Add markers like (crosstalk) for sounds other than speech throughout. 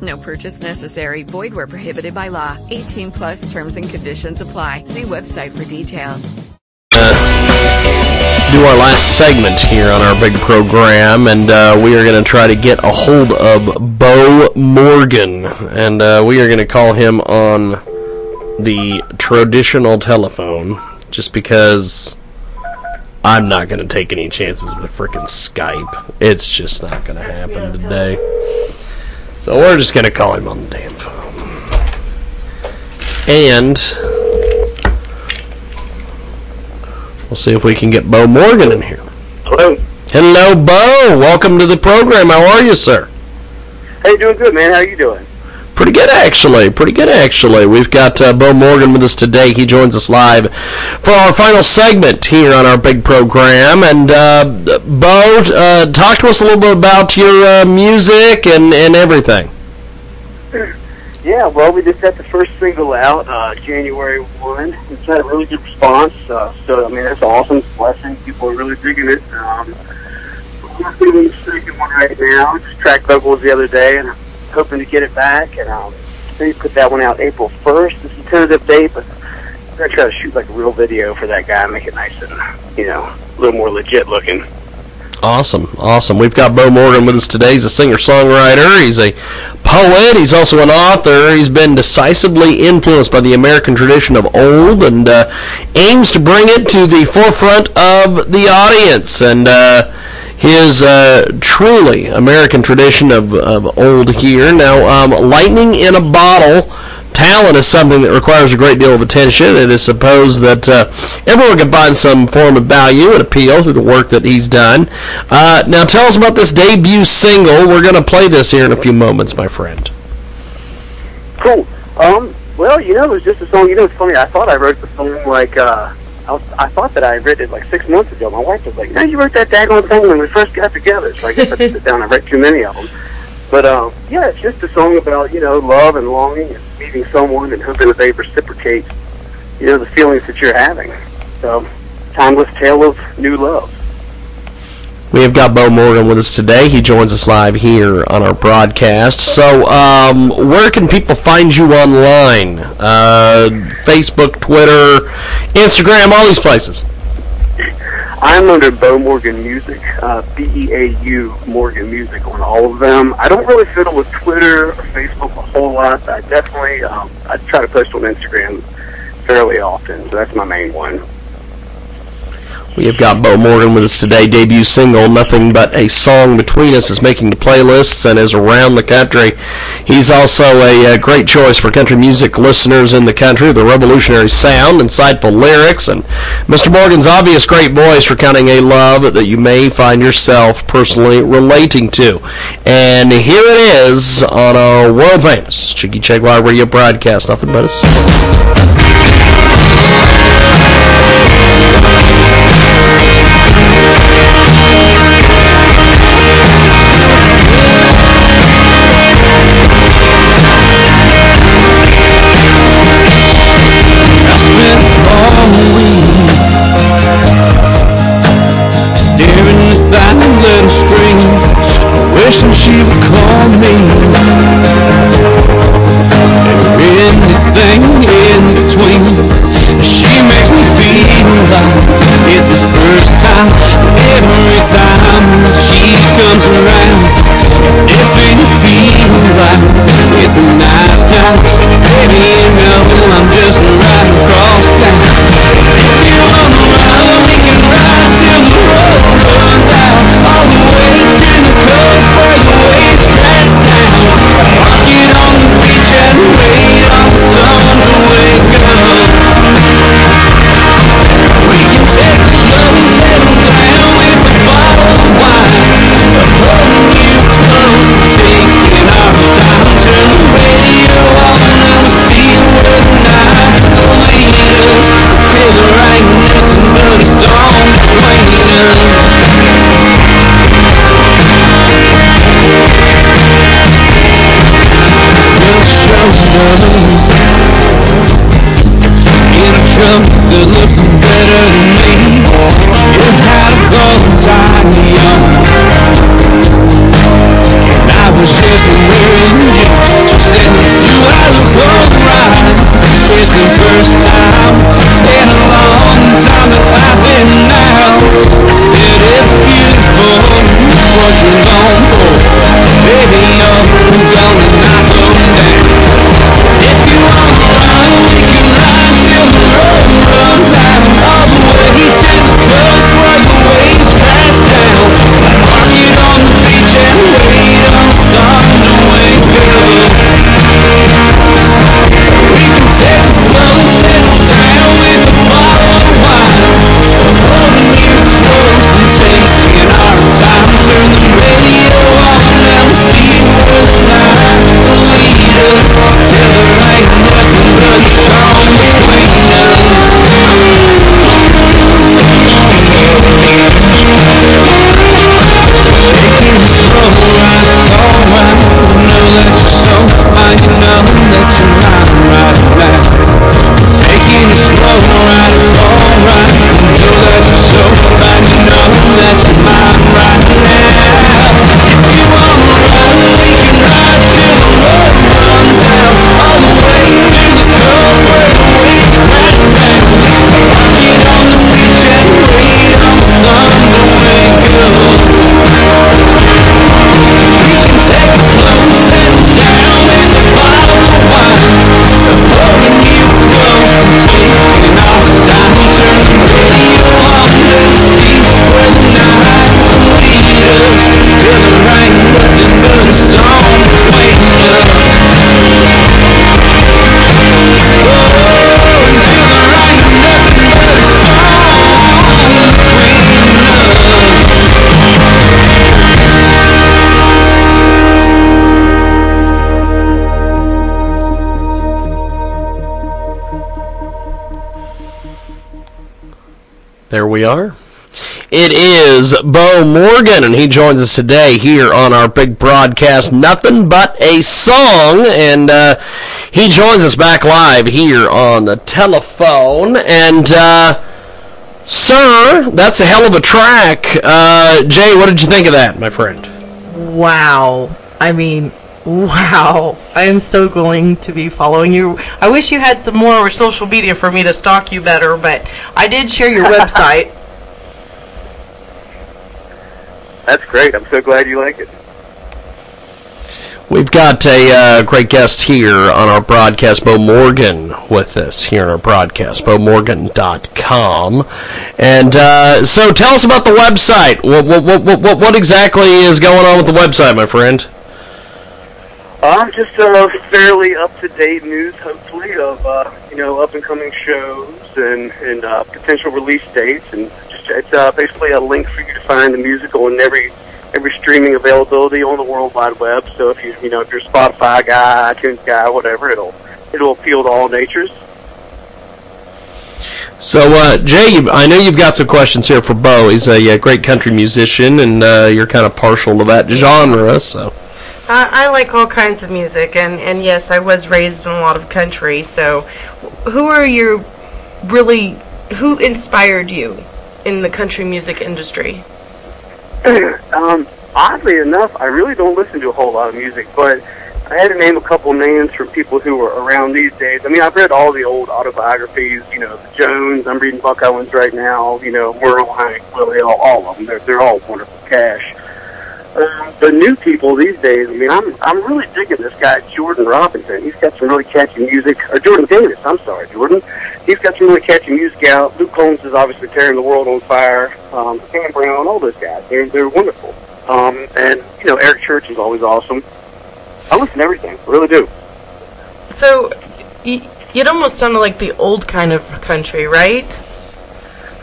No purchase necessary. Void where prohibited by law. 18 plus terms and conditions apply. See website for details. do our last segment here on our big program, and uh, we are going to try to get a hold of Bo Morgan, and uh, we are going to call him on the traditional telephone, just because I'm not going to take any chances with freaking Skype. It's just not going to happen today. So we're just going to call him on the damn phone. And we'll see if we can get Bo Morgan in here. Hello. Hello, Bo. Welcome to the program. How are you, sir? Hey, doing good, man. How you doing? Pretty good, actually. Pretty good, actually. We've got uh, Bo Morgan with us today. He joins us live for our final segment here on our big program. And uh, Bo, uh, talk to us a little bit about your uh, music and, and everything. (laughs) Yeah, well, we just got the first single out uh, January 1. It's had a really good response. Uh, so, I mean, that's awesome. It's a blessing. People are really digging it. Um, we're doing the second one right now. Just tracked vocals the other day, and I'm hoping to get it back. And um, maybe put that one out April 1st. It's a tentative date, but I'm to try to shoot like a real video for that guy and make it nice and, you know, a little more legit looking. Awesome, awesome. We've got Bo Morgan with us today. He's a singer-songwriter. He's a poet. He's also an author. He's been decisively influenced by the American tradition of old and uh, aims to bring it to the forefront of the audience. And uh, his uh, truly American tradition of, of old here. Now, um, lightning in a bottle talent is something that requires a great deal of attention. It is supposed that uh, everyone can find some form of value and appeal through the work that he's done. Uh, now, tell us about this debut single. We're going to play this here in a few moments, my friend. Cool. Um, well, you know, it was just a song. You know, it's funny. I thought I wrote the song like uh, I, was, I thought that I had written it like six months ago. My wife was like, "No, you wrote that daggone thing when we first got together." So I guess I sit down and write too many of them. But um, yeah, it's just a song about you know love and longing and meeting someone and hoping that they reciprocate, you know, the feelings that you're having. So, timeless tale of new love. We have got Bo Morgan with us today. He joins us live here on our broadcast. So, um, where can people find you online? Uh, Facebook, Twitter, Instagram, all these places. I'm under Bo Morgan Music, uh, B-E-A-U Morgan Music on all of them. I don't really fiddle with Twitter or Facebook a whole lot. I definitely um, I try to post on Instagram fairly often, so that's my main one. We have got Bo Morgan with us today. Debut single, Nothing But a Song Between Us, is making the playlists and is around the country. He's also a, a great choice for country music listeners in the country. The revolutionary sound, insightful lyrics, and Mr. Morgan's obvious great voice recounting a love that you may find yourself personally relating to. And here it is on our world famous Chicky Checkwa radio broadcast. Nothing but a song. We are. It is Bo Morgan, and he joins us today here on our big broadcast, Nothing But a Song. And uh, he joins us back live here on the telephone. And, uh, sir, that's a hell of a track. Uh, Jay, what did you think of that, my friend? Wow. I mean, wow. I am so going to be following you. I wish you had some more social media for me to stalk you better, but I did share your website. (laughs) That's great. I'm so glad you like it. We've got a uh, great guest here on our broadcast, Bo Morgan, with us here on our broadcast, BoMorgan.com. And uh, so tell us about the website. What, what, what, what, what exactly is going on with the website, my friend? Um, just uh, fairly up-to-date news, hopefully, of uh, you know up-and-coming shows and and uh, potential release dates, and just it's uh, basically a link for you to find the musical and every every streaming availability on the World Wide Web. So if you you know if you're a Spotify guy, iTunes guy, whatever, it'll it'll appeal to all natures. So, uh, Jay, I know you've got some questions here for Bo. He's a, uh great country musician, and uh, you're kind of partial to that genre. So, I, I like all kinds of music, and, and yes, I was raised in a lot of country. So, who are you really? Who inspired you in the country music industry? (clears throat) um, oddly enough, I really don't listen to a whole lot of music, but I had to name a couple names from people who were around these days. I mean, I've read all the old autobiographies, you know, the Jones. I'm reading Buck Owens right now. You know, Merle Hank, Willie, all, all of them. They're they're all wonderful cash. Um, the new people these days. I mean, I'm I'm really digging this guy Jordan Robinson. He's got some really catchy music. Or Jordan Davis. I'm sorry, Jordan. He's got some really catchy music out. Luke Combs is obviously tearing the world on fire. Um, Sam Brown, all those guys. They're they're wonderful. Um, and you know, Eric Church is always awesome. I listen to everything. I really do. So, y- it almost sounded like the old kind of country, right?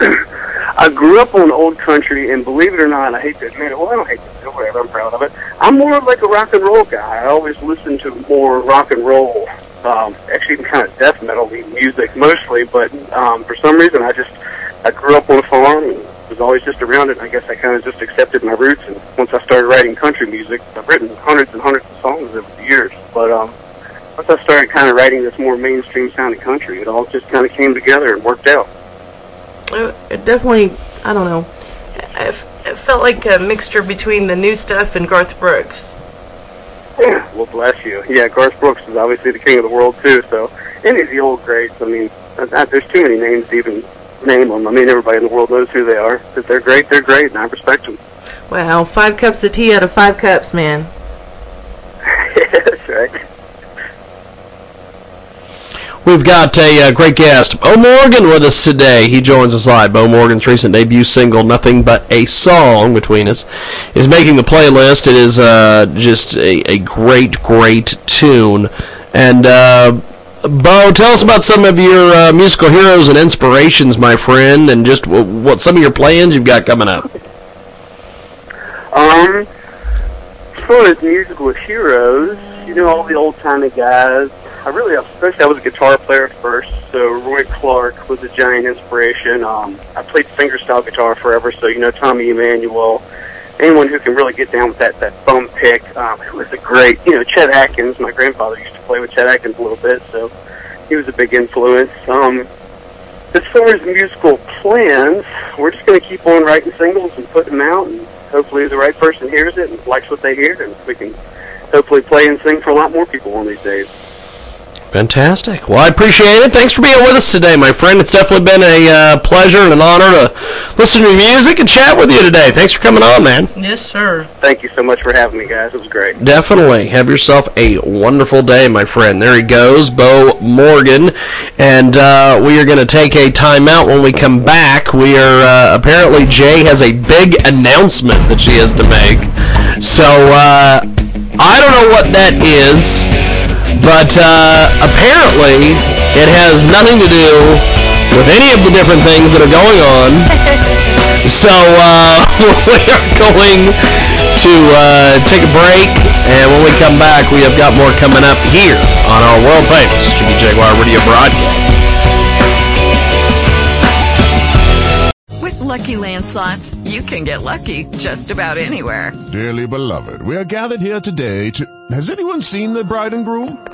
(clears throat) I grew up on old country, and believe it or not, I hate to admit it. Well, I don't hate to admit it, whatever. I'm proud of it. I'm more like a rock and roll guy. I always listen to more rock and roll, um, actually even kind of death metal music mostly. But um, for some reason, I just I grew up on a farm and was always just around it. I guess I kind of just accepted my roots. And once I started writing country music, I've written hundreds and hundreds of songs over the years. But um, once I started kind of writing this more mainstream sounding country, it all just kind of came together and worked out. It, it definitely, I don't know. It, it felt like a mixture between the new stuff and Garth Brooks. well, bless you. Yeah, Garth Brooks is obviously the king of the world too. So any of the old greats. I mean, uh, uh, there's too many names to even name them. I mean, everybody in the world knows who they are. If they're great, they're great, and I respect them. Wow, five cups of tea out of five cups, man. (laughs) That's right. We've got a uh, great guest, Bo Morgan, with us today. He joins us live. Bo Morgan's recent debut single, "Nothing But a Song," between us, is making the playlist. It is uh, just a, a, great, great tune. And uh, Bo, tell us about some of your uh, musical heroes and inspirations, my friend, and just what some of your plans you've got coming up. Um, as far as musical heroes, you know all the old timey guys I really, especially I was a guitar player first, so Roy Clark was a giant inspiration. Um, I played fingerstyle guitar forever, so you know Tommy Emmanuel, anyone who can really get down with that that thumb pick. Um, it was a great, you know, Chet Atkins. My grandfather used to play with Chet Atkins a little bit, so he was a big influence. Um, as far as musical plans, we're just going to keep on writing singles and putting them out, and hopefully the right person hears it and likes what they hear, and we can hopefully play and sing for a lot more people one of these days. Fantastic. Well, I appreciate it. Thanks for being with us today, my friend. It's definitely been a uh, pleasure and an honor to listen to your music and chat with you today. Thanks for coming on, man. Yes, sir. Thank you so much for having me, guys. It was great. Definitely. Have yourself a wonderful day, my friend. There he goes, Bo Morgan. And uh, we are going to take a timeout when we come back. We are, uh, apparently, Jay has a big announcement that she has to make. So, uh, I don't know what that is. But uh, apparently, it has nothing to do with any of the different things that are going on. (laughs) so uh, (laughs) we are going to uh, take a break, and when we come back, we have got more coming up here on our world famous Jimmy Jaguar Radio broadcast. With Lucky Land slots, you can get lucky just about anywhere. Dearly beloved, we are gathered here today to. Has anyone seen the bride and groom?